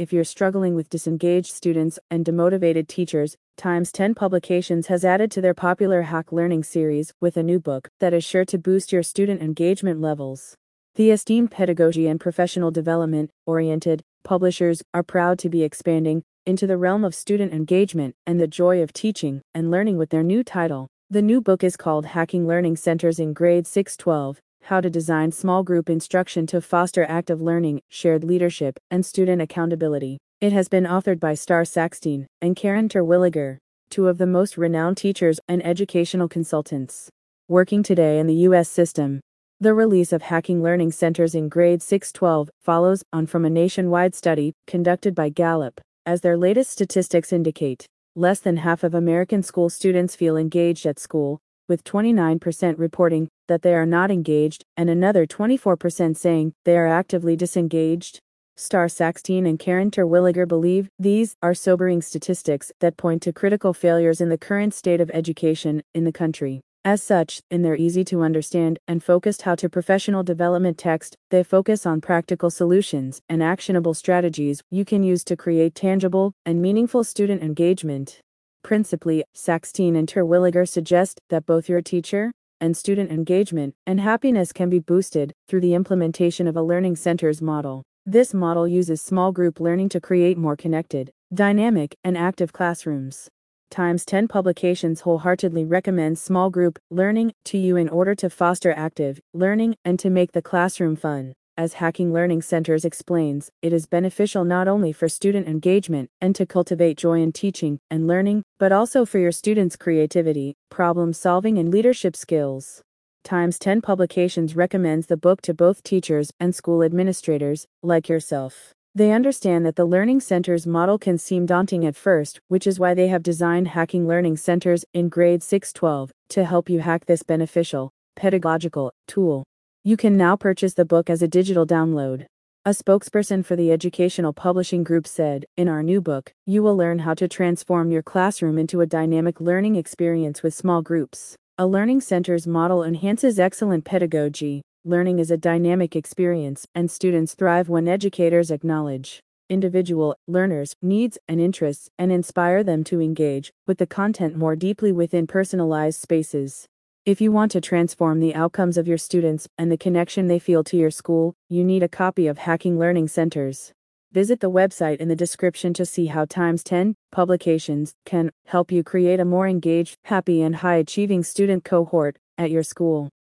if you're struggling with disengaged students and demotivated teachers, Times 10 Publications has added to their popular Hack Learning series with a new book that is sure to boost your student engagement levels. The esteemed pedagogy and professional development oriented publishers are proud to be expanding into the realm of student engagement and the joy of teaching and learning with their new title. The new book is called Hacking Learning Centers in Grade 612 How to Design Small Group Instruction to Foster Active Learning, Shared Leadership, and Student Accountability. It has been authored by Starr Sackstein and Karen Terwilliger, two of the most renowned teachers and educational consultants working today in the U.S. system. The release of Hacking Learning Centers in Grade 612 follows on from a nationwide study conducted by Gallup. As their latest statistics indicate, less than half of American school students feel engaged at school, with 29% reporting that they are not engaged and another 24% saying they are actively disengaged. Starr Sackstein and Karen Terwilliger believe these are sobering statistics that point to critical failures in the current state of education in the country. As such, in their easy to understand and focused how to professional development text, they focus on practical solutions and actionable strategies you can use to create tangible and meaningful student engagement. Principally, Sackstein and Terwilliger suggest that both your teacher and student engagement and happiness can be boosted through the implementation of a learning centers model. This model uses small group learning to create more connected, dynamic, and active classrooms. Times 10 Publications wholeheartedly recommends small group learning to you in order to foster active learning and to make the classroom fun. As Hacking Learning Centers explains, it is beneficial not only for student engagement and to cultivate joy in teaching and learning, but also for your students' creativity, problem solving, and leadership skills. Times 10 Publications recommends the book to both teachers and school administrators, like yourself. They understand that the learning centers model can seem daunting at first, which is why they have designed Hacking Learning Centers in grade 612 to help you hack this beneficial, pedagogical tool. You can now purchase the book as a digital download. A spokesperson for the Educational Publishing Group said, In our new book, you will learn how to transform your classroom into a dynamic learning experience with small groups. A learning centers model enhances excellent pedagogy, Learning is a dynamic experience, and students thrive when educators acknowledge individual learners' needs and interests and inspire them to engage with the content more deeply within personalized spaces. If you want to transform the outcomes of your students and the connection they feel to your school, you need a copy of Hacking Learning Centers. Visit the website in the description to see how Times 10 publications can help you create a more engaged, happy, and high achieving student cohort at your school.